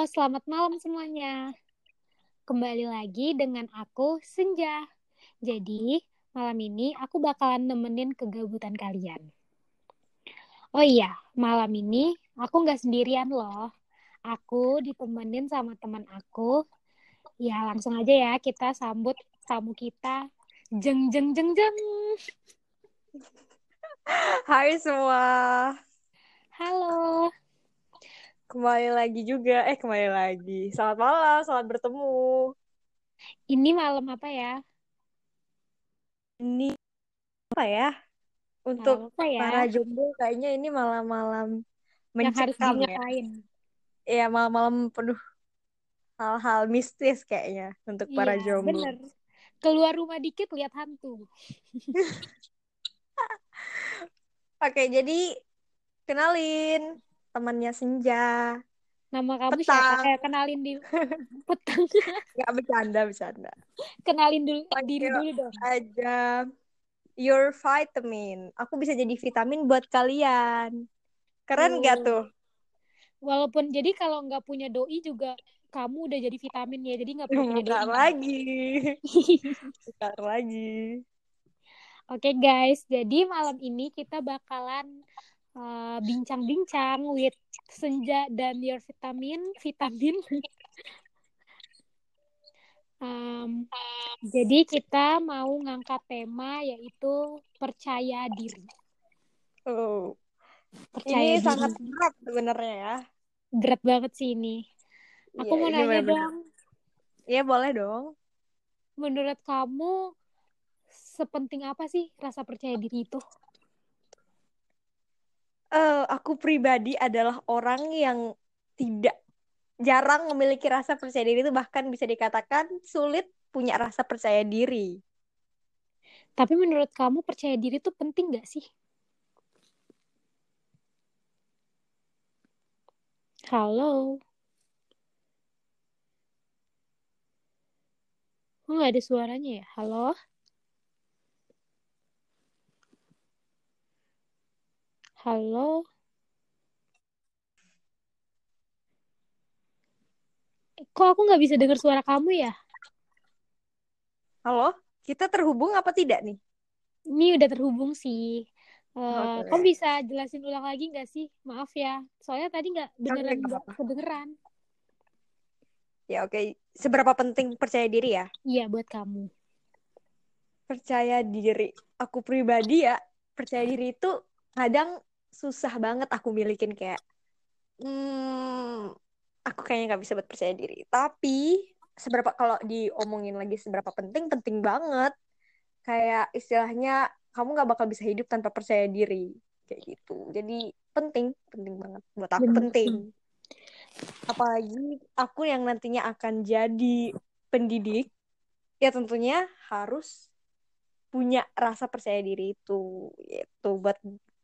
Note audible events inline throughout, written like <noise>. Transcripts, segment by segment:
Halo, selamat malam semuanya. Kembali lagi dengan aku, Senja. Jadi, malam ini aku bakalan nemenin kegabutan kalian. Oh iya, malam ini aku nggak sendirian loh. Aku ditemenin sama teman aku. Ya, langsung aja ya kita sambut tamu kita. Jeng, jeng, jeng, jeng. Hai semua. Halo. Kembali lagi juga. Eh, kembali lagi. Selamat malam, selamat bertemu. Ini malam apa ya? Ini apa ya? Untuk Malam apa ya? para jomblo kayaknya ini malam-malam mencekam ya. Iya, malam-malam penuh hal-hal mistis kayaknya untuk para Iya, jomblo. bener. Keluar rumah dikit lihat hantu. <laughs> Oke, jadi kenalin temannya Senja. Nama kamu Petang. siapa? Eh, kenalin di <laughs> petang. <laughs> Gak bercanda, bercanda. kenalin dulu Oke. diri dulu dong. Aja your vitamin. Aku bisa jadi vitamin buat kalian. Keren Oh. gak tuh? Walaupun jadi kalau nggak punya doi juga kamu udah jadi vitamin ya, jadi nggak perlu punya doi. lagi. <laughs> Bentar lagi. Oke guys, jadi malam ini kita bakalan uh, bincang-bincang with Senja dan Your Vitamin, vitamin. <laughs> Um, jadi kita mau ngangkat tema yaitu percaya diri. Oh. Percaya Ini diri. sangat berat sebenarnya ya. Berat banget sih ini. Aku Iya, mau nanya bener-bener. dong, Iya boleh dong. menurut kamu sepenting apa sih rasa percaya diri itu? Eh, aku pribadi adalah orang yang tidak jarang memiliki rasa percaya diri itu bahkan bisa dikatakan sulit punya rasa percaya diri. Tapi menurut kamu percaya diri itu penting gak sih? Halo? Oh, ada suaranya ya? Halo? Halo? Kok aku nggak bisa dengar suara kamu ya? Halo, kita terhubung apa tidak nih? Ini udah terhubung sih. Eh, Oke. kamu bisa jelasin ulang lagi nggak sih? Maaf ya. Soalnya tadi nggak beneran nggak apa-apa. kedengeran. Ya oke, seberapa penting percaya diri ya? Iya, buat kamu. Percaya diri. Aku pribadi ya, percaya diri itu kadang susah banget aku milikin kayak hmm, aku kayaknya nggak bisa buat percaya diri. Tapi seberapa kalau diomongin lagi seberapa penting, penting banget. Kayak istilahnya kamu nggak bakal bisa hidup tanpa percaya diri kayak gitu. Jadi penting, penting banget buat aku penting. Apalagi aku yang nantinya akan jadi pendidik, ya tentunya harus punya rasa percaya diri itu, itu buat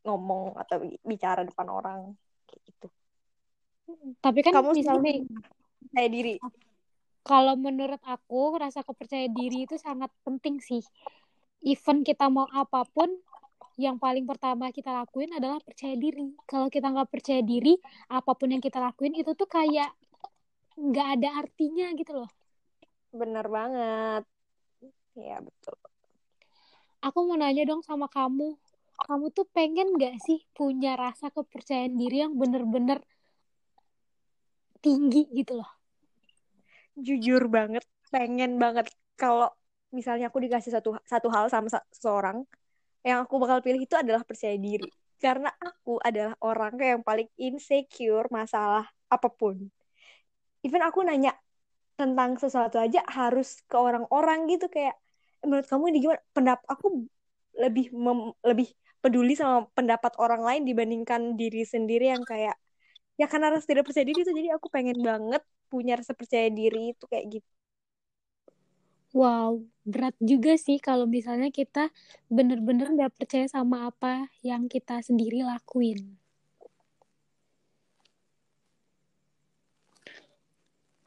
ngomong atau bicara depan orang kayak gitu. Tapi kan Kamu misalnya percaya diri. kalau menurut aku rasa kepercayaan diri itu sangat penting sih. Even kita mau apa pun, yang paling pertama kita lakuin adalah percaya diri. Kalau kita nggak percaya diri, apa pun yang kita lakuin itu tuh kayak nggak ada artinya gitu loh. Bener banget. Ya betul. Aku mau nanya dong sama kamu, kamu tuh pengen nggak sih punya rasa kepercayaan diri yang bener-bener tinggi gitu loh? Jujur banget, pengen banget kalau misalnya aku dikasih satu satu hal sama sa- seseorang, yang aku bakal pilih itu adalah percaya diri. Karena aku adalah orang yang paling insecure masalah apa pun. Even aku nanya tentang sesuatu aja harus ke orang-orang gitu kayak menurut kamu ini gimana? Pendapat aku lebih mem- lebih peduli sama pendapat orang lain dibandingkan diri sendiri yang kayak ya karena rasa tidak percaya diri itu jadi aku pengen banget punya rasa percaya diri itu kayak gitu. Wow, berat juga sih kalau misalnya kita bener-bener nggak percaya sama apa yang kita sendiri lakuin.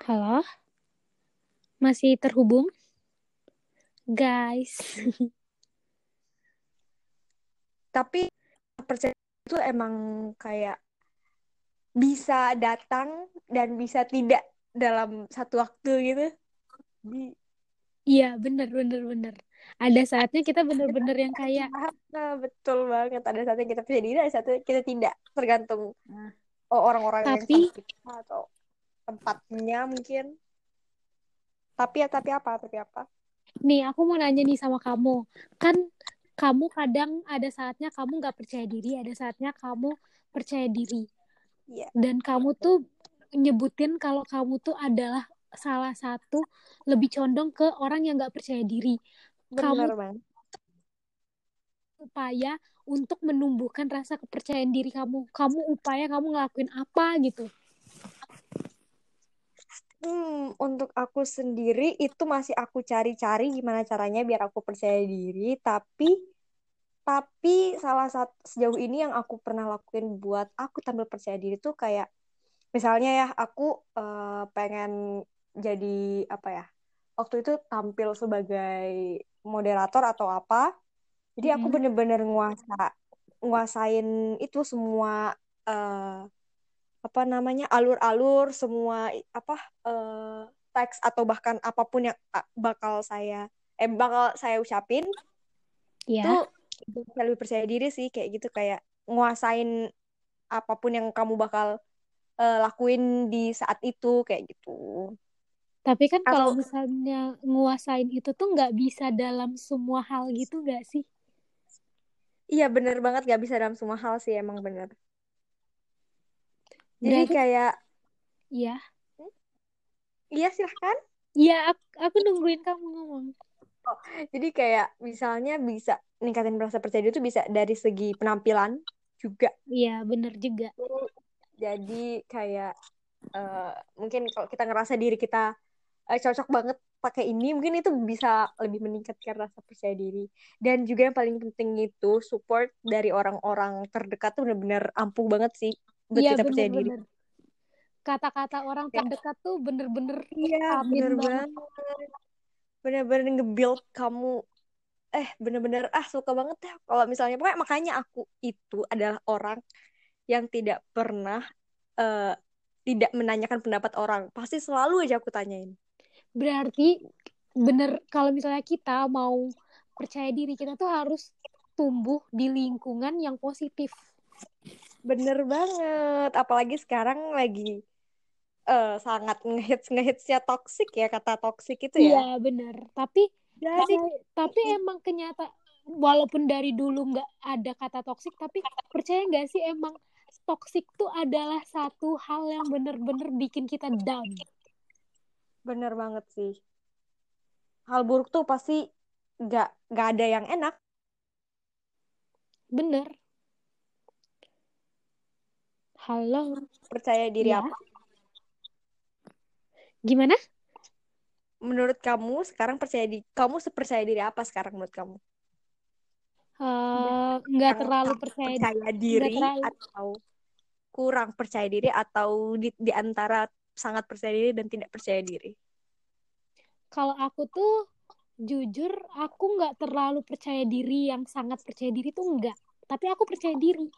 Halo? Masih terhubung? Guys. <laughs> Tapi percaya itu emang kayak bisa datang dan bisa tidak dalam satu waktu gitu. Iya, bener, bener, bener. Ada saatnya kita bener-bener yang kayak... Nah, betul banget. Ada saatnya kita diri, ada saatnya kita tidak. Tergantung nah. orang-orang tapi... yang kita atau tempatnya mungkin. Tapi ya, tapi apa? Tapi apa? Nih, aku mau nanya nih sama kamu. Kan kamu kadang ada saatnya kamu nggak percaya diri, ada saatnya kamu percaya diri. Yeah. Dan kamu tuh nyebutin kalau kamu tuh adalah salah satu lebih condong ke orang yang nggak percaya diri. Benar, kamu bang. upaya untuk menumbuhkan rasa kepercayaan diri kamu. Kamu upaya kamu ngelakuin apa gitu. Hmm, untuk aku sendiri itu masih aku cari-cari gimana caranya biar aku percaya diri, tapi tapi salah satu sejauh ini yang aku pernah lakuin buat aku tampil percaya diri tuh kayak misalnya ya aku uh, pengen jadi apa ya waktu itu tampil sebagai moderator atau apa. Jadi aku bener-bener nguasa nguasain itu semua uh, apa namanya alur-alur semua apa uh, teks atau bahkan apa pun yang bakal saya eh bakal saya ucapin yeah. itu lebih percaya diri sih kayak gitu kayak nguasain apa pun yang kamu bakal uh, lakuin di saat itu kayak gitu. Tapi kan kalau misalnya nguasain itu tuh nggak bisa dalam semua hal gitu nggak sih? Iya bener banget nggak bisa dalam semua hal sih emang bener. Jadi Berarti... kayak Iya. Hmm? Iya silahkan. Iya, aku, aku nungguin kamu ngomong. Oh, jadi kayak misalnya bisa ningkatin rasa percaya diri itu bisa dari segi penampilan juga. Iya, bener juga. Jadi kayak uh, mungkin kalau kita ngerasa diri kita uh, cocok banget pakai ini, mungkin itu bisa lebih meningkatkan rasa percaya diri. Dan juga yang paling penting itu support dari orang-orang terdekat tuh bener-bener ampuh banat sih buat iya, kita bener, percaya diri. Kata-kata orang ya. terdekat tuh bener-bener iya, bener banget. Bener-bener nge-build kamu eh bener-bener ah suka banget ya kalau misalnya pokoknya makanya aku itu adalah orang yang tidak pernah uh, tidak menanyakan pendapat orang pasti selalu aja aku tanyain berarti bener kalau misalnya kita mau percaya diri kita tuh harus tumbuh di lingkungan yang positif Bener banget. Apalagi sekarang lagi uh, sangat ngehits ngehitsnya toxic ya kata toxic itu ya. Iya bener. Tapi Jadi, tapi emang kenyata walaupun dari dulu nggak ada kata toxic tapi percaya nggak sih emang toxic tuh adalah satu hal yang bener-bener bikin kita down. Bener banget sih. Hal buruk tuh pasti nggak nggak ada yang enak. Bener. Halo. Percaya diri ya. apa? Gimana? Menurut kamu sekarang percaya di kamu sepercaya diri apa sekarang menurut kamu? Uh, nggak terlalu percaya, percaya diri terlalu... atau kurang percaya diri atau di, di antara sangat percaya diri dan tidak percaya diri? Kalau aku tuh jujur aku nggak terlalu percaya diri yang sangat percaya diri tuh enggak tapi aku percaya diri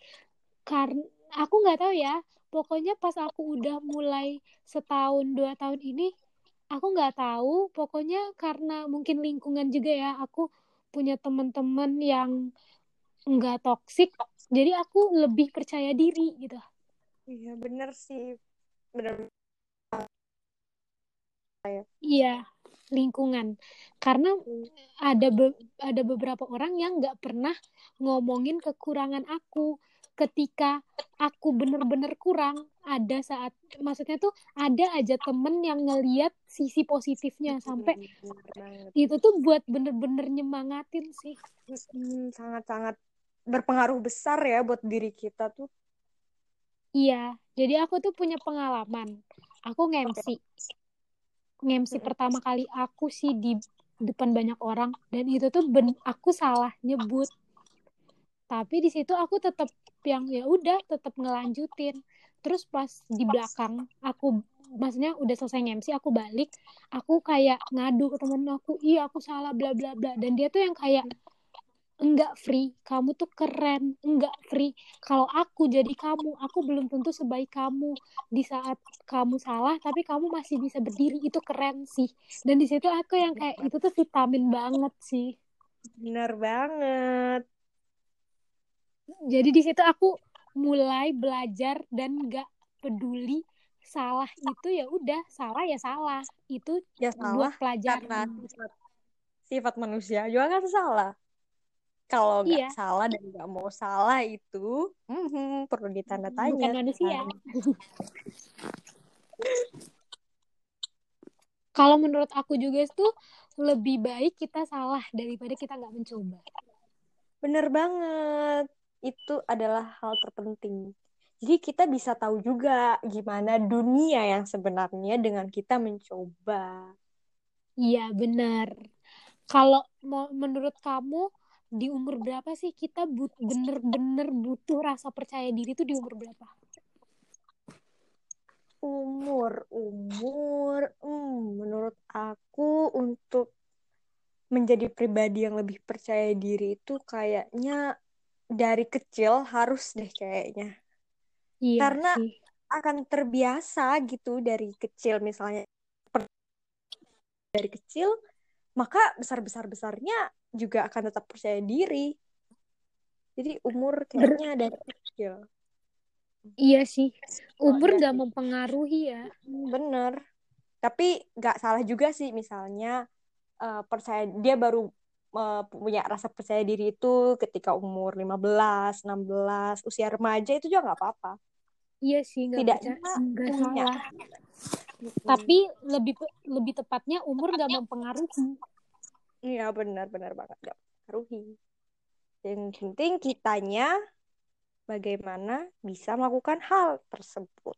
karena aku nggak tahu ya. Pokoknya pas aku udah mulai setahun dua tahun ini aku nggak tahu. Pokoknya karena mungkin lingkungan juga ya aku punya teman-teman yang nggak toksik jadi aku lebih percaya diri gitu. Iya bener sih. Bener. Iya lingkungan. Karena hmm. ada be ada beberapa orang yang nggak pernah ngomongin kekurangan aku ketika aku bener-bener kurang ada saat maksudnya tuh ada aja temen yang ngeliat sisi positifnya sampai itu tuh buat bener-bener nyemangatin sih. Sangat-sangat berpengaruh besar ya buat diri kita tuh. Iya jadi aku tuh punya pengalaman. Aku ngemsi ngemsi pertama kali aku sih di depan banyak orang dan itu tuh ben aku salah nyebut tapi di situ aku tetap yang ya udah tetap ngelanjutin. Terus pas di belakang aku maksudnya udah selesai MC aku balik aku kayak ngadu ke temen aku iya aku salah bla bla bla. Dan dia tuh yang kayak enggak free kamu tuh keren. Enggak free kalau aku jadi kamu aku belum tentu sebaik kamu. Di saat kamu salah tapi kamu masih bisa berdiri. Itu keren sih. Dan di situ aku yang kayak itu tuh vitamin banget sih. Bener banget jadi di situ aku mulai belajar dan nggak peduli salah itu ya udah salah ya salah. Itu ya buat salah pelajaran. karena sifat, sifat manusia juga kan salah. Kalau nggak iya. salah dan nggak mau salah itu mhm, perlu ditanda tanya bukan manusia. Sekarang. <laughs> kalau menurut aku juga itu lebih baik kita salah daripada kita nggak mencoba. Bener banget itu adalah hal terpenting. Jadi kita bisa tahu juga gimana dunia yang sebenarnya dengan kita mencoba. Iya benar. Kalau menurut kamu di umur berapa sih kita but bener-bener butuh rasa percaya diri itu di umur berapa? Umur umur hmm, menurut aku untuk menjadi pribadi yang lebih percaya diri itu kayaknya dari kecil harus deh kayaknya. Iya karena sih. akan terbiasa gitu dari kecil misalnya dari kecil maka besar besar besarnya juga akan tetap percaya diri. Jadi umur Ber- kayaknya dari kecil. Iya sih. Umur nggak mempengaruhi ya. Bener. Tapi nggak salah juga sih misalnya eh, percaya dia baru eh, punya rasa percaya diri itu ketika umur 15, 16, usia remaja itu juga nggak apa-apa. iya sih nggak Tidaknya percaya nggak punya. salah tapi lebih lebih tepatnya umur nggak mempengaruhi Iya benar-benar banget nggak mempengaruhi. Yang penting kitanya bagaimana bisa melakukan hal tersebut.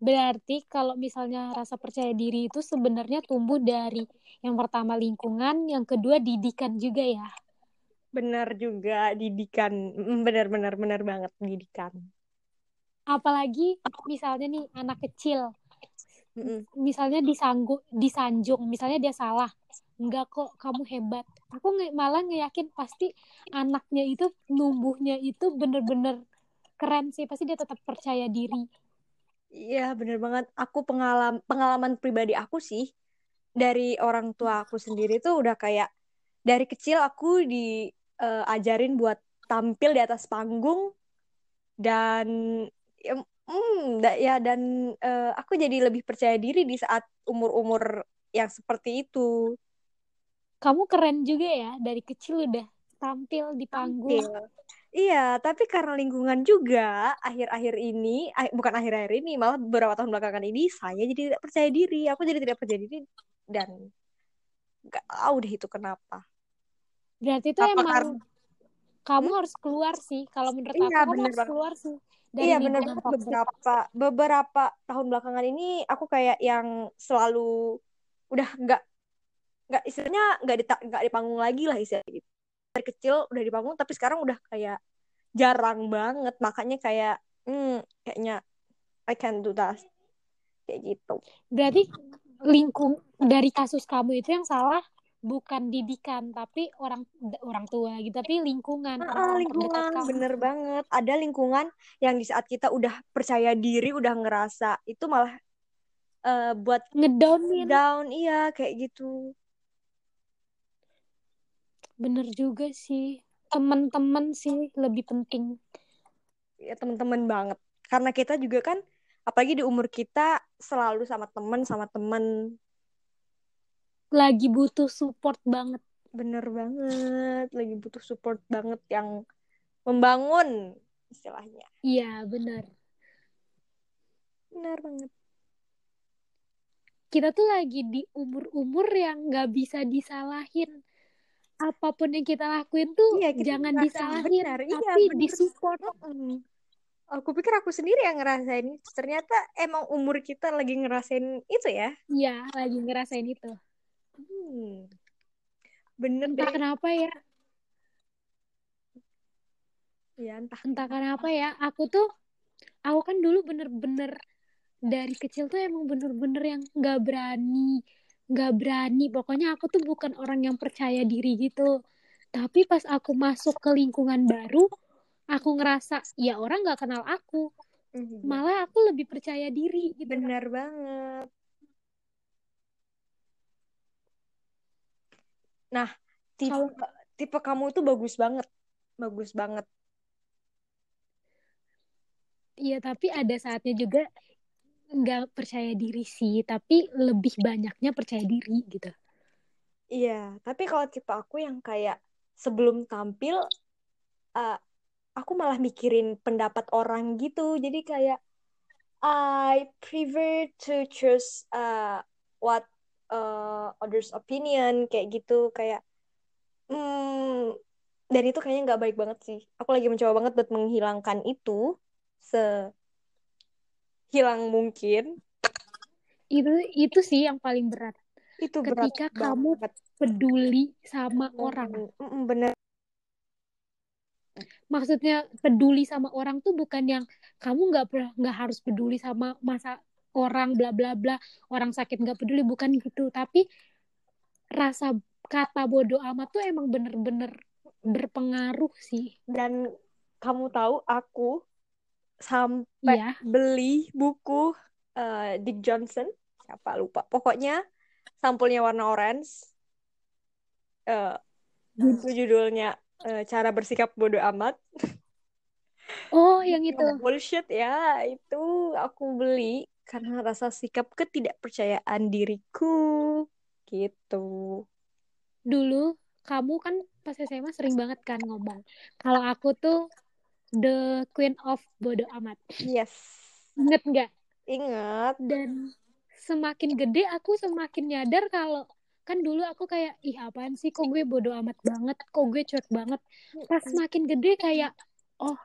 Berarti kalau misalnya rasa percaya diri itu sebenarnya tumbuh dari yang pertama lingkungan, yang kedua didikan juga ya. Benar juga didikan, Mm, benar-benar benar banget didikan. Apalagi misalnya nih anak kecil, Mm-mm. misalnya disanggu, disanjung, misalnya dia salah. Enggak kok, kamu hebat. Aku nge- malah ngeyakin pasti anaknya itu numbuhnya itu bener-bener keren sih. Pasti dia tetap percaya diri. Iya benar banget. Aku pengalaman pengalaman pribadi aku sih dari orang tua aku sendiri tuh udah kayak dari kecil aku diajarin buat tampil di atas panggung dan ya, mm, da- ya dan eh, aku jadi lebih percaya diri di saat umur-umur yang seperti itu. Kamu keren juga ya, dari kecil udah tampil di panggung. Tampil. Iya, tapi karena lingkungan juga akhir-akhir ini, ah, bukan akhir-akhir ini, malah beberapa tahun belakangan ini saya jadi tidak percaya diri. Aku jadi tidak percaya diri dan nggak tahu deh itu kenapa. Berarti itu Apa emang karena kamu Hmm? harus keluar sih. Kalau menurut Iya, aku, kamu harus banget. keluar sih dari Iya, lingkungan banget beberapa beberapa tahun belakangan ini aku kayak yang selalu udah nggak nggak istilahnya nggak di nggak di panggung lagi lah istilahnya gitu. Dari kecil udah di panggung tapi sekarang udah kayak jarang banget makanya kayak hmm, kayaknya I can do that kayak gitu. Berarti lingkung dari kasus kamu itu yang salah bukan didikan, tapi orang orang tua gitu, tapi lingkungan Ah, lingkungan bener banget. Ada lingkungan yang di saat kita udah percaya diri, udah ngerasa itu malah eh, buat Ngedownin. down, iya kayak gitu. Bener juga sih. Teman-teman sih lebih penting. Ya teman-teman banget. Karena kita juga kan, apalagi di umur kita selalu sama teman, sama teman. Lagi butuh support banget. Bener banget. Lagi butuh support banget yang membangun istilahnya. Iya, bener. Bener banget. Kita tuh lagi di umur-umur yang nggak bisa disalahin. Apa pun yang kita lakuin tuh Iya, kita jangan disalahin, benar. Iya, tapi bener. disupport. Mm-mm. Aku pikir aku sendiri yang ngerasain. Ternyata emang umur kita lagi ngerasain itu ya. Iya, lagi ngerasain itu. Hmm. Bener Entah deh. kenapa ya, Ya entah. entah kenapa ya. Aku tuh, aku kan dulu bener-bener dari kecil tuh emang bener-bener yang nggak berani, nggak berani. Pokoknya aku tuh bukan orang yang percaya diri gitu. Tapi pas aku masuk ke lingkungan baru, aku ngerasa ya orang nggak kenal aku. Mhm. Malah aku lebih percaya diri gitu. Benar banget. Nah, tipe Kalau tipe kamu itu bagus banget. Bagus banget. Iya, tapi ada saatnya juga nggak percaya diri sih, tapi lebih banyaknya percaya diri gitu. Iya, tapi kalau tipe aku yang kayak sebelum tampil, uh, aku malah mikirin pendapat orang gitu. Jadi kayak I prefer to choose uh, what uh, others opinion kayak gitu kayak hmm, dan itu kayaknya nggak baik banget sih. Aku lagi mencoba banget buat menghilangkan itu sehilang mungkin. Itu itu sih yang paling berat. Itu berat Ketika kamu banget. peduli sama orang. Mm, mm, bener. Maksudnya peduli sama orang tuh bukan yang kamu nggak nggak harus peduli sama masa orang bla bla bla orang sakit nggak peduli bukan gitu tapi rasa kata bodoh amat tuh emang bener-bener berpengaruh sih Dan kamu tahu aku sampai iya. beli buku uh, Dick Johnson siapa lupa. Pokoknya sampulnya warna orange. Uh, itu judulnya uh, cara bersikap bodoh amat. Oh yang itu <laughs> bullshit ya. Itu aku beli karena rasa sikap ketidakpercayaan diriku. Gitu. Dulu kamu kan pas SMA sering banget kan ngomong kalau aku tuh the queen of bodoh amat. Yes. Inget nggak? Ingat. Dan semakin gede aku semakin nyadar kalau kan dulu aku kayak ih apaan sih? Kok gue bodoh amat banget? Kok gue cuek banget? Pas semakin gede kayak oh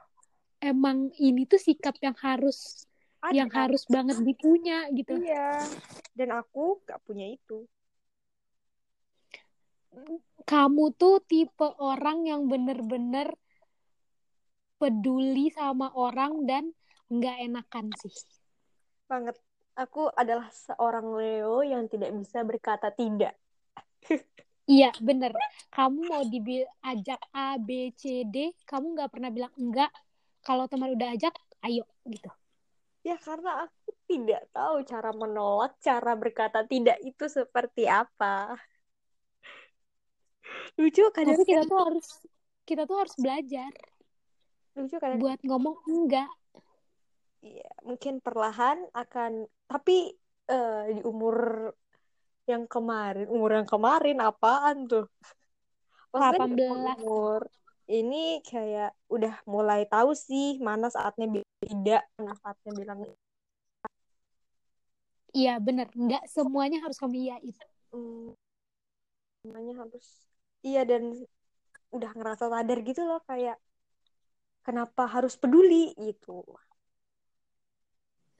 emang ini tuh sikap yang harus ada yang harus banget dipunya gitu. Iya. Dan aku gak punya itu. Kamu tuh tipe orang yang bener-bener peduli sama orang dan nggak enakan sih banget aku adalah seorang Leo yang tidak bisa berkata tidak Iya, bener. Kamu mau diajak A, B, C, D, kamu nggak pernah bilang enggak. Kalau teman udah ajak, ayo gitu. ya karena aku tidak tahu cara menolak cara berkata tidak itu seperti apa lucu kadang Tapi kita tuh harus kita tuh harus belajar lucu kadang buat ngomong enggak. Iya, mungkin perlahan akan tapi eh, di umur yang kemarin, umur yang kemarin apaan tuh? <laughs> Maksudnya di 18. umur ini kayak udah mulai tahu sih mana saatnya bilang tidak, mana saatnya bilang Iya, bener. Enggak semuanya harus kamu iyain. hmm, semuanya harus iya dan udah ngerasa sadar gitu loh kayak kenapa harus peduli gitu.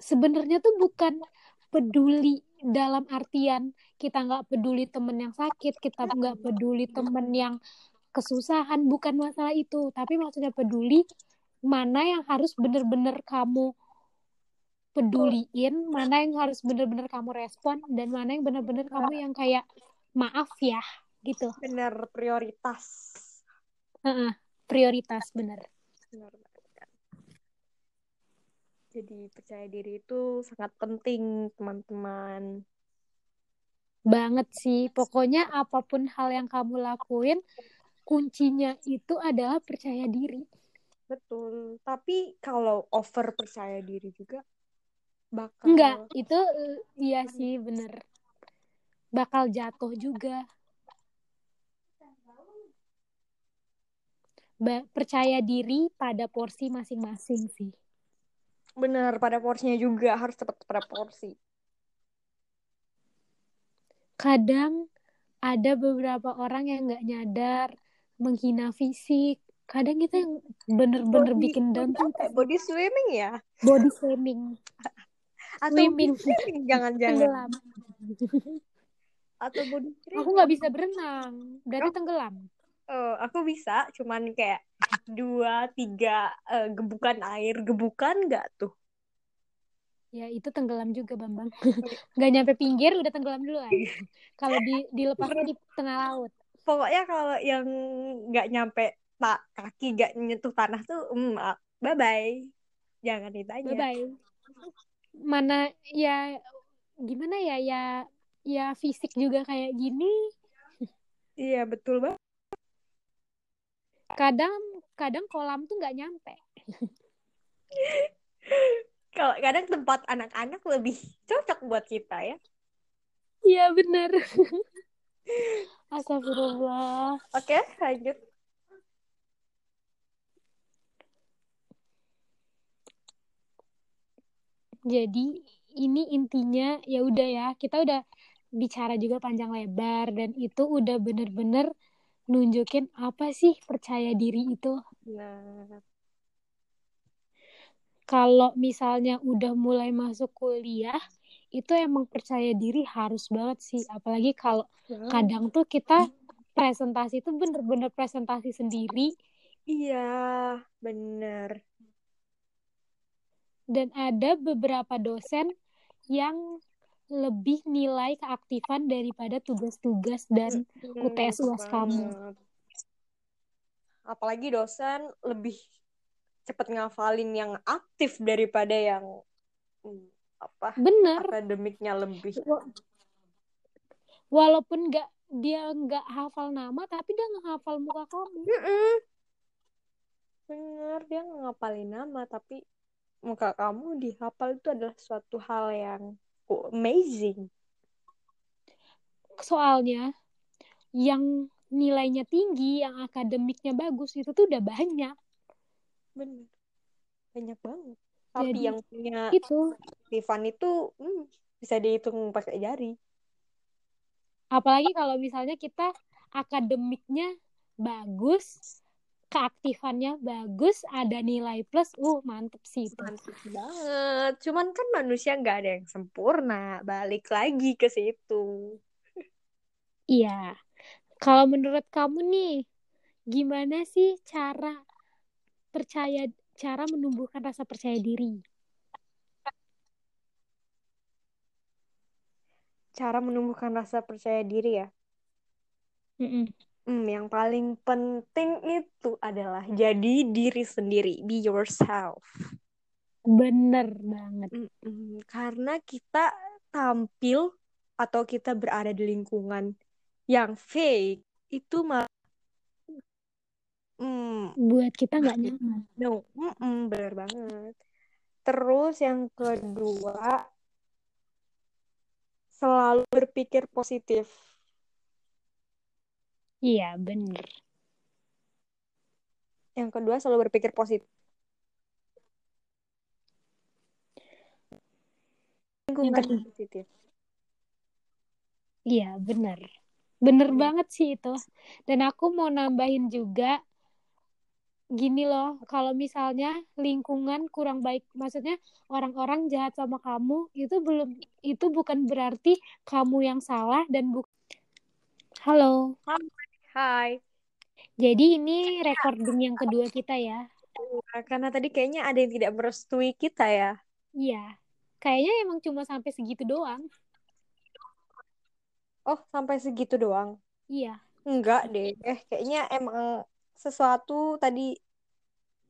Sebenarnya tuh bukan peduli dalam artian kita nggak peduli temen yang sakit, kita nggak peduli temen yang kesusahan, bukan masalah itu. Tapi maksudnya peduli mana yang harus bener-bener kamu peduliin, mana yang harus bener-bener kamu respon, dan mana yang bener-bener kamu yang kayak maaf ya, gitu. Bener prioritas. Heeh, prioritas bener. Benar banget kan. Jadi percaya diri itu sangat penting, teman-teman. Banget sih. Pokoknya apa pun hal yang kamu lakuin, kuncinya itu adalah percaya diri. Betul. Tapi kalau over percaya diri juga bakal Enggak, itu iya sih bener. Bakal jatuh juga. Percaya diri pada porsi masing-masing sih. benar pada porsinya juga harus tepat pada porsi. Kadang ada beberapa orang yang nggak nyadar menghina fisik. Kadang itu yang bener-bener Body- bikin down tuh ya? Body swimming ya? body shaming, <laughs> Atau Swimming. swimming jangan-jangan. Atau body swimming. Aku nggak bisa berenang, berarti tenggelam. Oh, aku bisa, cuman kayak dua, tiga eh, gebukan air. Gebukan nggak tuh? Ya itu tenggelam juga Bambang. <laughs> Nggak nyampe pinggir udah tenggelam duluan. Kalau di dilepasnya di tengah laut. pokoknya kalau yang nggak nyampe tak kaki nggak nyentuh tanah tuh mm, bye bye jangan ditanya bye bye mana ya gimana ya ya ya fisik juga kayak gini iya betul banget kadang kadang kolam tuh nggak nyampe. <laughs> Kalau kadang tempat anak-anak lebih cocok buat kita ya. Iya bener. <laughs> Astagfirullah. Oke lanjut. Jadi ini intinya ya udah ya kita udah bicara juga panjang lebar dan itu udah bener-bener nunjukin apa sih percaya diri itu? Nah kalau misalnya udah mulai masuk kuliah itu emang percaya diri harus banget sih. Apalagi kalau kadang tuh kita presentasi itu bener-bener presentasi sendiri. Iya bener. Dan ada beberapa dosen yang lebih nilai keaktifan daripada tugas-tugas dan Hmm, UTS UAS kamu. apalagi dosen lebih cepet ngafalin yang aktif daripada yang hmm, apa Bener, akademiknya lebih Wa- walaupun nggak dia nggak hafal nama, tapi dia ngehafal muka kamu. Mm-mm. bener dia nggak ngapalin nama tapi muka kamu dihafal itu adalah suatu hal yang amazing. Soalnya yang nilainya tinggi, yang akademiknya bagus itu tuh udah banyak. bener. Banyak banget. Tapi Jadi yang punya itu Rifan itu hmm, bisa dihitung pakai jari. Apalagi kalau misalnya kita akademiknya bagus, keaktifannya bagus, ada nilai plus, uh mantep sih itu. mantap banget cuman kan manusia nggak ada yang sempurna balik lagi ke situ Iya. Kalau menurut kamu nih, gimana sih cara percaya cara menumbuhkan rasa percaya diri? cara menumbuhkan rasa percaya diri ya Mm-mm. Hmm, yang paling penting itu adalah jadi diri sendiri, be yourself. Bener banget. Mm-mm. Karena kita tampil atau kita berada di lingkungan yang fake itu malah mm, Buat kita nggak nyaman. no, mm-mm, bener banget. Terus yang kedua, selalu berpikir positif. Iya, bener. Yang kedua, selalu berpikir positif. Lingkungan ketiga. positif. Iya, bener. Bener Hmm. banget sih itu. Dan aku mau nambahin juga, gini loh, kalau misalnya lingkungan kurang baik, maksudnya orang-orang jahat sama kamu, itu belum, itu bukan berarti kamu yang salah dan bu Halo. Hai. Jadi ini recording yang kedua kita ya. Nah, Karena tadi kayaknya ada yang tidak merestui kita ya. Iya. Kayaknya emang cuma sampai segitu doang. Oh, sampai segitu doang. Iya. Enggak deh. Eh, kayaknya emang sesuatu tadi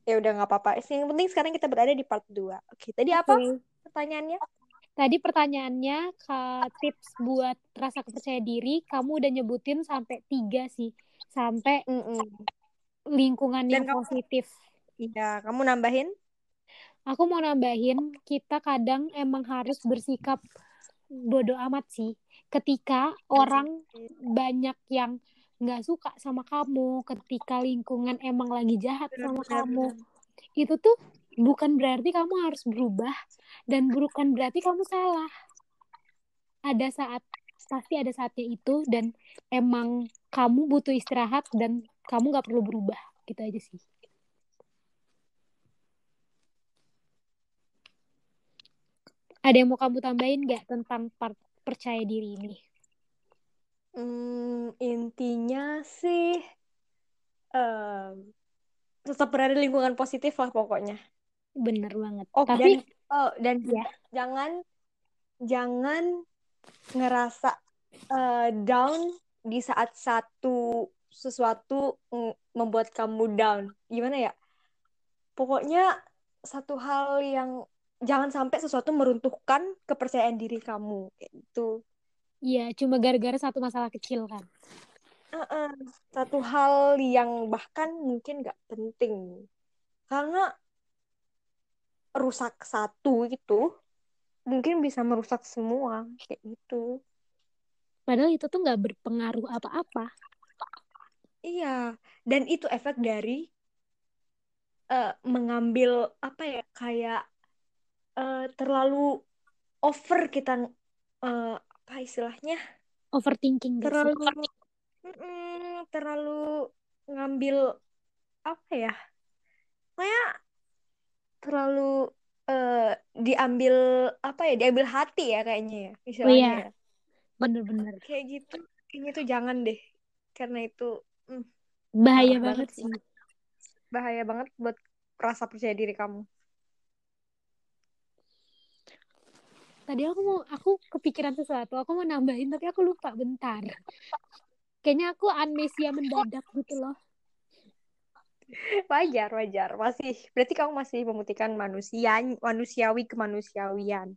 ya udah nggak apa-apa. Yang penting sekarang kita berada di part 2. Oke, tadi apa pertanyaannya? Tadi pertanyaannya ke tips buat rasa kepercaya diri, kamu udah nyebutin sampai tiga sih. Sampai Mm-mm. lingkungan yang Dan kamu- positif. Iya, kamu nambahin? Aku mau nambahin, kita kadang emang harus bersikap bodoh amat sih. Ketika orang banyak yang nggak suka sama kamu, ketika lingkungan emang lagi jahat sama kamu, itu tuh bukan berarti kamu harus berubah dan bukan berarti kamu salah. Ada saat pasti ada saatnya itu dan emang kamu butuh istirahat dan kamu nggak perlu berubah gitu aja sih. Ada yang mau kamu tambahin nggak tentang part percaya diri ini? Hmm, intinya sih em, tetap berada di lingkungan positif lah pokoknya. Bener banget. Oh, Tapi dan oh, dan ya, jangan jangan ngerasa eh, down di saat satu sesuatu membuat kamu down. Gimana ya? Pokoknya satu hal yang jangan sampai sesuatu meruntuhkan kepercayaan diri kamu gitu. Iya cuma gara-gara satu masalah kecil kan. Uh -uh. satu hal yang bahkan mungkin gak penting. Karena rusak satu itu mungkin bisa merusak semua kayak gitu. Padahal itu tuh nggak berpengaruh apa-apa. Iya dan itu efek dari uh, mengambil apa ya kayak uh, terlalu over kita uh, apa istilahnya? Overthinking terlalu mm, terlalu ngambil apa ya? Kayak terlalu uh, diambil apa ya diambil hati ya kayaknya ya istilahnya oh, iya. Ya. bener-bener. Kayak gitu kayaknya tuh jangan deh karena itu mm, bahaya banget sih. Bahaya banget buat rasa percaya diri kamu. Tadi aku mau aku kepikiran sesuatu aku mau nambahin tapi aku lupa bentar. Kayaknya aku amnesia mendadak gitu loh wajar wajar. Masih berarti kamu masih memutihkan manusia manusiawi kemanusiawian.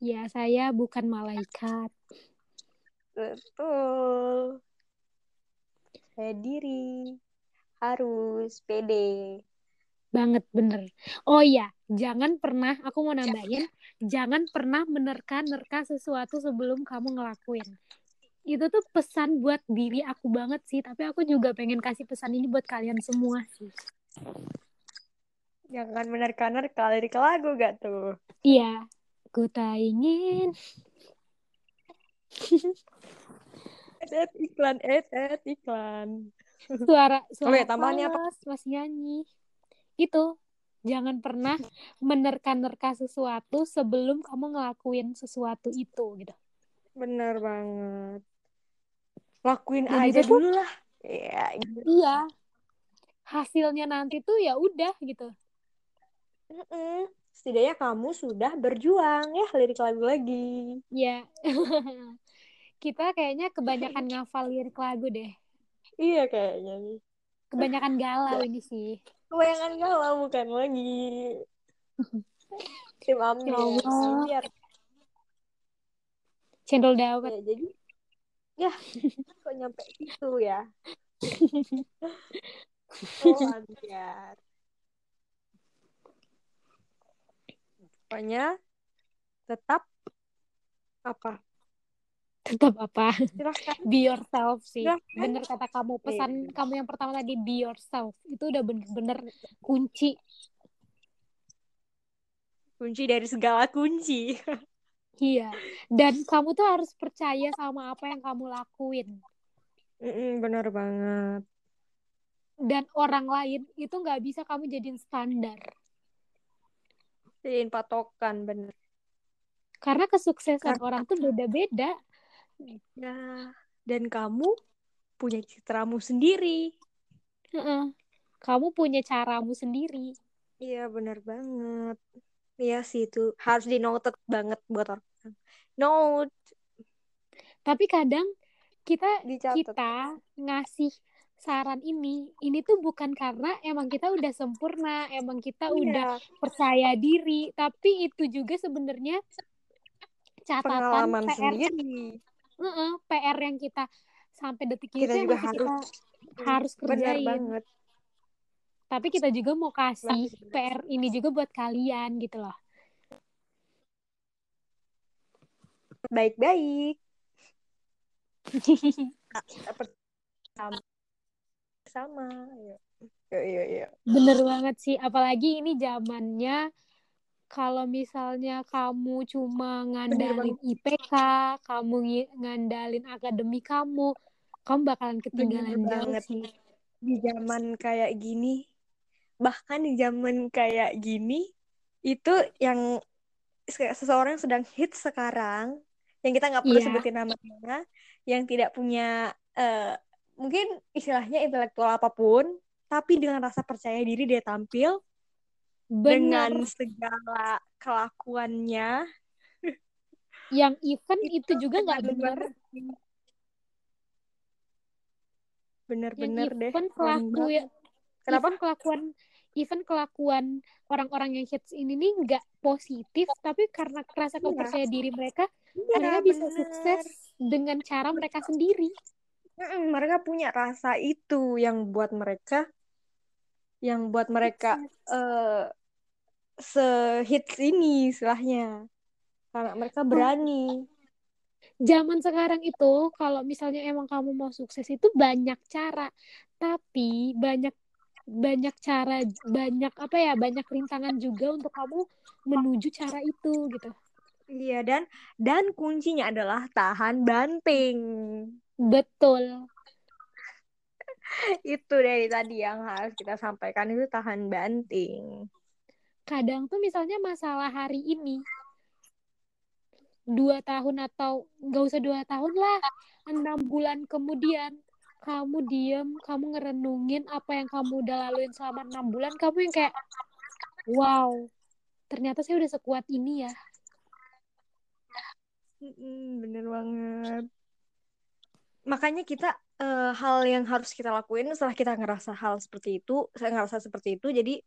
Ya saya bukan malaikat. Betul. Saya diri harus pede. Banget bener. Oh iya jangan pernah aku mau nambahin jangan pernah menerka-nerka sesuatu sebelum kamu ngelakuin itu tuh pesan buat diri aku banget sih tapi aku juga pengen kasih pesan ini buat kalian semua sih. Jangan menerka-nerka lirik lagu gak tuh? Iya ku tak ingin. <laughs> Edet iklan edet iklan. Suara suara Oke, tambahannya apa masih nyanyi. Itu jangan pernah menerka-nerka sesuatu sebelum kamu ngelakuin sesuatu itu gitu bener banget. Lakuin Dan aja dulu lah. ya, gitu. iya. Hasilnya nanti tuh ya udah gitu. Mm -mm. setidaknya kamu sudah berjuang ya lirik lagu lagi. Ya <laughs> kita kayaknya kebanyakan <laughs> ngafal lirik lagu deh. Iya kayaknya nih. Kebanyakan galau ini sih. Kebanyakan galau bukan lagi. <laughs> Tim ambil ya cendol dawet. Ya, jadi ya <laughs> kok nyampe situ ya? <laughs> Oh pokoknya tetap apa? Tetap apa? Silahkan. be yourself sih. Silahkan. bener kata kamu. Pesan yeah. kamu yang pertama tadi be yourself. Itu udah bener-bener kunci. Kunci dari segala kunci <laughs> Iya. Dan kamu tuh harus percaya sama apa yang kamu lakuin. Mm-mm, bener banget. Dan orang lain itu nggak bisa kamu jadiin standar. Jadiin patokan, bener. Karena kesuksesan Karena... orang tuh beda-beda. Ya, dan kamu punya citramu sendiri. Uh-uh. Kamu punya caramu sendiri. Iya, bener banget. Iya sih itu harus di noted banget buat orang note tapi kadang kita Dicatat. kita ngasih saran ini ini tuh bukan karena emang kita udah sempurna emang kita iya. udah percaya diri tapi itu juga sebenarnya catatan Pengalaman PR sendiri. Uh -uh, PR yang kita sampai detik kita itu juga harus kita harus kerjain banget. tapi kita juga mau kasih PR ini juga buat kalian gitu loh baik-baik. Sama ya. Iya iya bener banget sih apalagi ini zamannya kalau misalnya kamu cuma ngandalin IPK kamu ngandalin akademi kamu kamu bakalan ketinggalan banget. sih. Di zaman kayak gini bahkan di zaman kayak gini itu yang seseorang yang sedang hit sekarang yang kita nggak perlu yeah. sebutin namanya yang tidak punya uh, mungkin istilahnya intelektual apa pun tapi dengan rasa percaya diri dia tampil Bener. dengan segala kelakuannya <laughs> yang event itu, itu juga nggak benar bener-bener deh even keren kelaku banget. Kenapa? even kelakuan even kelakuan orang-orang yang hits ini nih nggak positif tapi karena rasa Iya. kepercaya diri mereka Iya, mereka bisa bener. sukses dengan cara mereka sendiri. Mereka punya rasa itu yang buat mereka yang buat mereka eh sehits ini istilahnya. Karena mereka berani. Zaman sekarang itu kalau misalnya emang kamu mau sukses itu banyak cara. Tapi banyak banyak cara banyak apa ya banyak rintangan juga untuk kamu menuju cara itu gitu. Iya dan dan kuncinya adalah tahan banting. Betul. <laughs> Itu dari tadi yang harus kita sampaikan itu tahan banting. Kadang tuh misalnya masalah hari ini dua tahun atau nggak usah dua tahun lah enam bulan kemudian kamu diem kamu ngerenungin apa yang kamu udah laluin selama enam bulan kamu yang kayak wow ternyata saya udah sekuat ini ya. Bener banget. Makanya kita eh, hal yang harus kita lakuin setelah kita ngerasa hal seperti itu saya ngerasa seperti itu jadi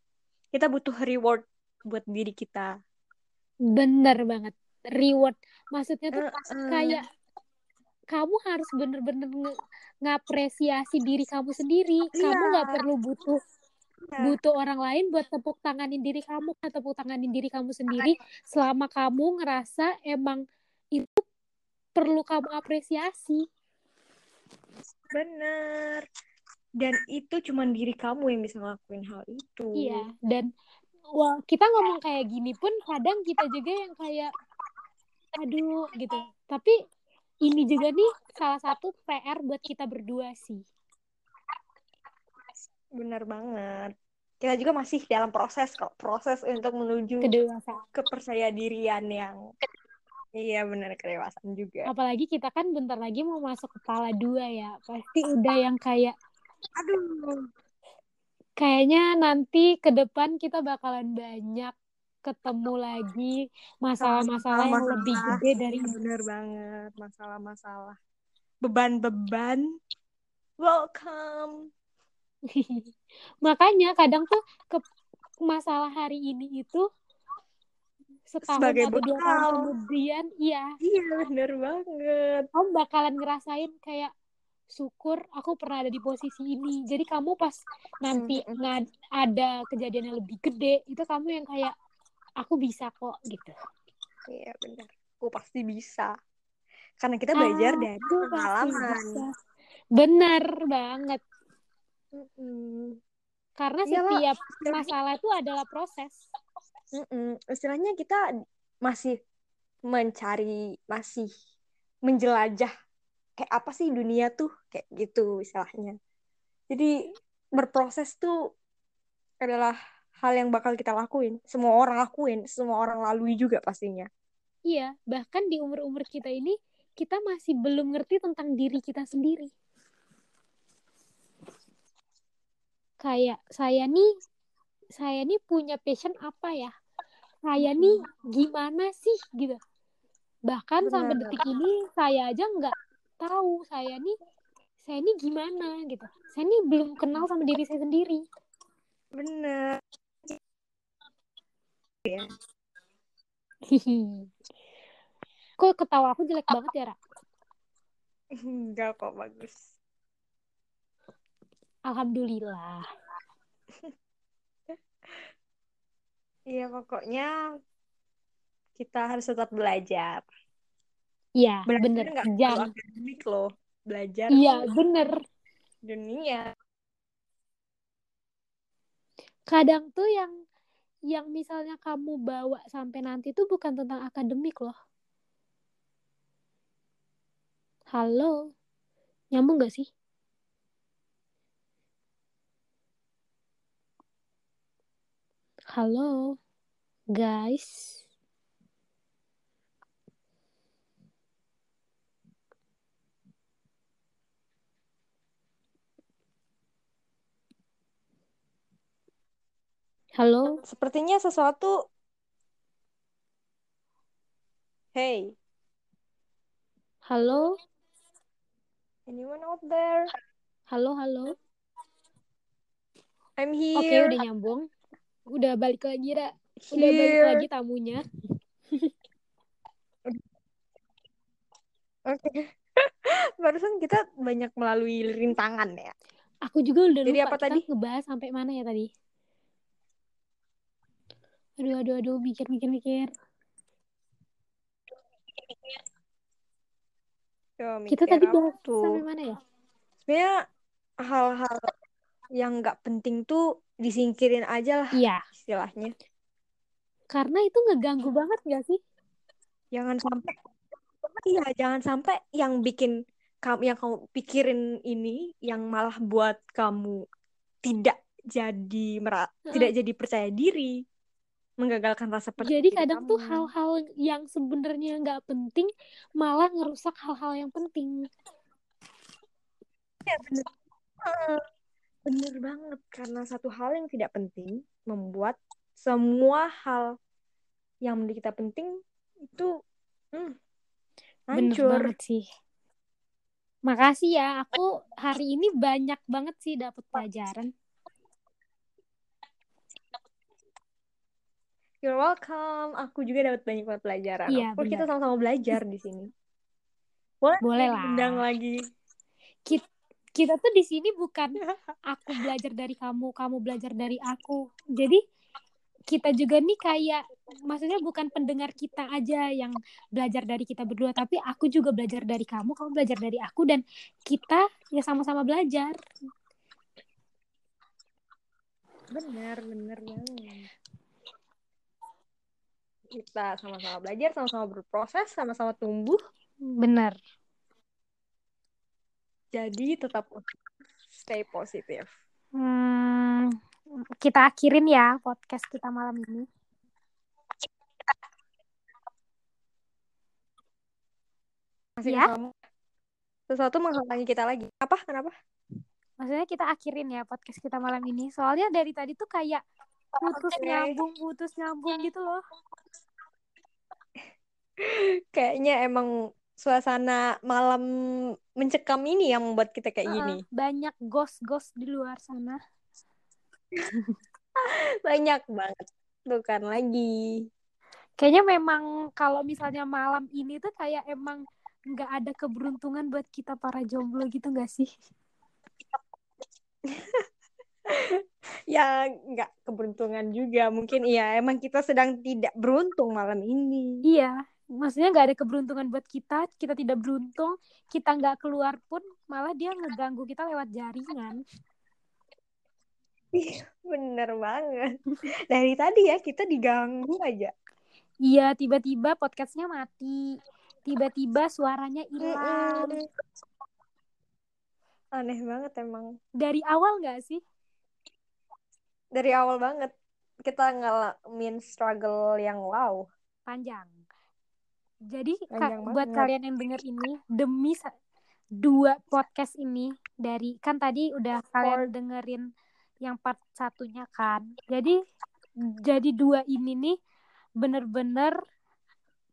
kita butuh reward buat diri kita. Bener banget reward. Maksudnya tuh Eh, kayak kamu harus bener-bener nge- ngapresiasi diri kamu sendiri. Kamu Iya. nggak perlu butuh Iya. butuh orang lain buat tepuk tanganin diri kamu tepuk tanganin diri kamu sendiri selama kamu ngerasa emang itu perlu kamu apresiasi. Bener. Dan itu cuman diri kamu yang bisa ngelakuin hal itu. Iya dan wah kita ngomong kayak gini pun kadang kita juga yang kayak aduh gitu. Tapi ini juga nih salah satu PR buat kita berdua sih. Bener banget. Kita juga masih dalam proses kok. Proses untuk menuju kedewasaan. kepercaya dirian yang iya bener kedewasaan juga. Apalagi kita kan bentar lagi mau masuk kepala dua ya. Pasti udah yang kayak aduh. Kayaknya nanti ke depan kita bakalan banyak ketemu lagi masalah-masalah yang lebih gede dari Iya, bener banget masalah-masalah. Beban-beban. Welcome. <laughs> Makanya kadang tuh ke masalah hari ini itu setahun Sebagai atau dua tahun kemudian iya. Iya bener banget. Kamu bakalan ngerasain kayak syukur aku pernah ada di posisi ini. Jadi kamu pas nanti nggak ada kejadian yang lebih gede itu kamu yang kayak aku bisa kok gitu. Iya bener. Aku pasti bisa. Karena kita belajar dari Aku pasti pengalaman. bener banget. Mm-mm. karena Iyalah, setiap masalah itu adalah proses. Mm-mm. istilahnya kita masih mencari masih menjelajah kayak apa sih dunia tuh? Kayak gitu istilahnya. Jadi berproses tuh adalah hal yang bakal kita lakuin semua orang lakuin semua orang lalui juga pastinya. Iya bahkan di umur-umur kita ini kita masih belum ngerti tentang diri kita sendiri. Kayak saya nih saya nih punya passion apa ya? Saya nih gimana sih gitu. Bahkan sampai Benar. detik ini saya aja nggak tahu saya nih saya nih gimana gitu. Saya nih belum kenal sama diri saya sendiri. Bener Hihi. <laughs> kok ketawa aku jelek banget ya Ra? enggak kok bagus. Alhamdulillah. <laughs> Iya pokoknya kita harus tetap belajar. Iya bener. nggak jam. selalu akademik loh belajar. Iya bener. Dunia. Kadang tuh yang yang misalnya kamu bawa sampai nanti tuh bukan tentang akademik loh. Halo? Nyambung gak sih? Halo? Guys halo sepertinya sesuatu hey halo anyone out there Halo, halo. I'm Oke, here. udah nyambung. Udah balik lagi, Ra. Udah balik Here. lagi tamunya. <laughs> Oke. <laughs> Barusan kita banyak melalui rintangan ya. Aku juga udah Jadi lupa apa kita tadi? ngebahas sampai mana ya tadi. Aduh, aduh, aduh, mikir, mikir, mikir. Kita mikir tadi apa bahas tuh. sampai mana ya? Sebenarnya hal-hal yang nggak penting tuh disingkirin aja lah Iya, istilahnya. karena itu ngeganggu banget gak sih? Jangan sampai iya, jangan sampai yang bikin kamu yang kamu pikirin ini yang malah buat kamu tidak jadi mera Heeh. tidak jadi percaya diri, menggagalkan rasa percaya Jadi kadang tuh kamu. hal-hal yang sebenarnya nggak penting malah ngerusak hal-hal yang penting. Iya, bener. Bener banget karena satu hal yang tidak penting membuat semua hal yang menurut kita penting itu hmm, Bener hancur. banget sih. Makasih ya, aku hari ini banyak banget sih dapat pelajaran. You're welcome. Aku juga dapat banyak banget pelajaran. Iya, course, kita sama-sama belajar di sini. Boleh Boleh lah. undang lagi. Kita, kita tuh di sini bukan <laughs> aku belajar dari kamu, kamu belajar dari aku. Jadi kita juga nih kayak maksudnya bukan pendengar kita aja yang belajar dari kita berdua, tapi aku juga belajar dari kamu, kamu belajar dari aku dan kita ya sama-sama belajar. Bener, bener banget. Kita sama-sama belajar, sama-sama berproses, sama-sama tumbuh. Bener. Jadi tetap stay positif. Hmm, kita akhirin ya podcast kita malam ini. Masih Ya. kamu sesuatu menghalangi kita lagi. Apa? Kenapa? Maksudnya kita akhirin ya podcast kita malam ini. Soalnya dari tadi tuh kayak putus Oke. nyambung, putus nyambung gitu loh. Kayaknya emang suasana malam mencekam ini yang membuat kita kayak Heeh, gini. banyak ghost-ghost di luar sana. <laughs> Banyak banget. Bukan lagi. Kayaknya memang kalau misalnya malam ini tuh kayak emang nggak ada keberuntungan buat kita para jomblo gitu nggak sih? <laughs> <laughs> Ya, nggak keberuntungan juga. Mungkin iya, emang kita sedang tidak beruntung malam ini. Iya, maksudnya nggak ada keberuntungan buat kita, kita tidak beruntung, kita nggak keluar pun malah dia ngeganggu kita lewat jaringan. Bener banget. Dari tadi ya, kita diganggu aja. Iya, tiba-tiba podcastnya mati, tiba-tiba suaranya hilang. Aneh banget emang. Dari awal nggak sih? Dari awal banget. Kita ngalamin struggle yang wow. Panjang. Jadi Panjang buat kalian yang denger ini demi dua podcast ini dari kan tadi udah kalian dengerin yang part satunya kan. Jadi jadi dua ini nih bener-bener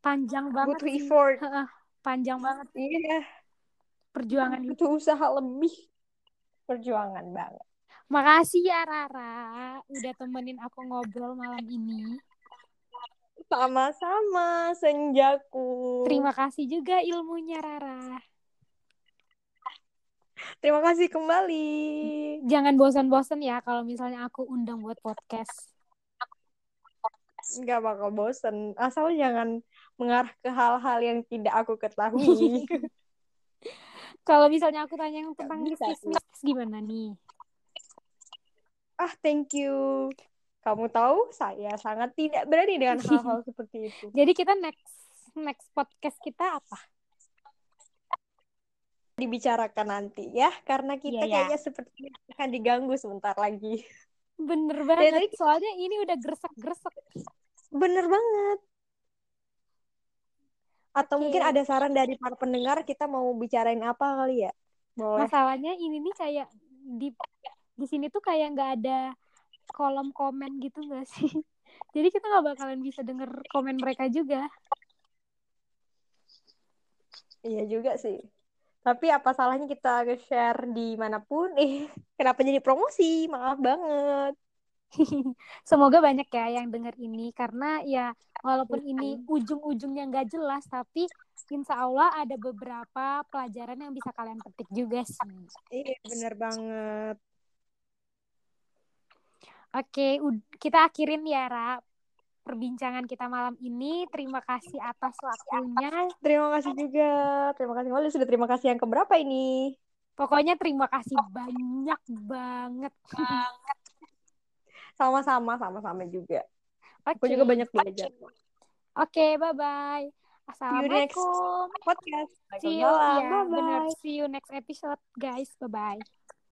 panjang banget Butuh effort. Panjang banget Iya, perjuangan itu. butuh usaha lebih. Perjuangan banget. Makasih ya Rara udah temenin aku ngobrol malam ini. Sama-sama, senjaku. Terima kasih juga ilmunya Rara. Terima kasih kembali. Jangan bosan-bosan ya kalau misalnya aku undang buat podcast. Nggak bakal bosen. Asal jangan mengarah ke hal-hal yang tidak aku ketahui. <laughs> Kalau misalnya aku tanya yang tentang mistis-mistis gimana nih? Ah, thank you. Kamu tahu, saya sangat tidak berani dengan <laughs> hal-hal seperti itu. Jadi kita next next podcast kita apa? Dibicarakan nanti ya, karena kita Iya, ya. kayaknya seperti akan diganggu sebentar lagi. Bener Dari banget. tadi- Soalnya ini udah gresek-gresek. Bener banget. Atau Oke. mungkin ada saran dari para pendengar, kita mau bicarain apa kali ya? Boleh. Masalahnya ini nih kayak di di sini tuh kayak nggak ada kolom komen gitu nggak sih? <laughs> Jadi kita nggak bakalan bisa denger komen mereka juga. Iya juga sih. Tapi apa salahnya kita share di mana pun? Eh, kenapa jadi promosi? Maaf banget. <laughs> Semoga banyak ya yang denger ini karena ya walaupun ini ujung-ujungnya nggak jelas tapi insya Allah ada beberapa pelajaran yang bisa kalian petik juga sih. Iya bener banget. Oke, kita akhirin ya Ra perbincangan kita malam ini. Terima kasih atas waktunya. Terima kasih juga. Terima kasih Wali sudah terima kasih yang keberapa ini? Pokoknya terima kasih banyak banget. Banget. Sama-sama, sama-sama juga. Okay. Aku juga banyak belajar. Oke, okay, bye-bye. Assalamualaikum. podcast. See you, ya, bye -bye. bener. See you next episode, guys. Bye-bye.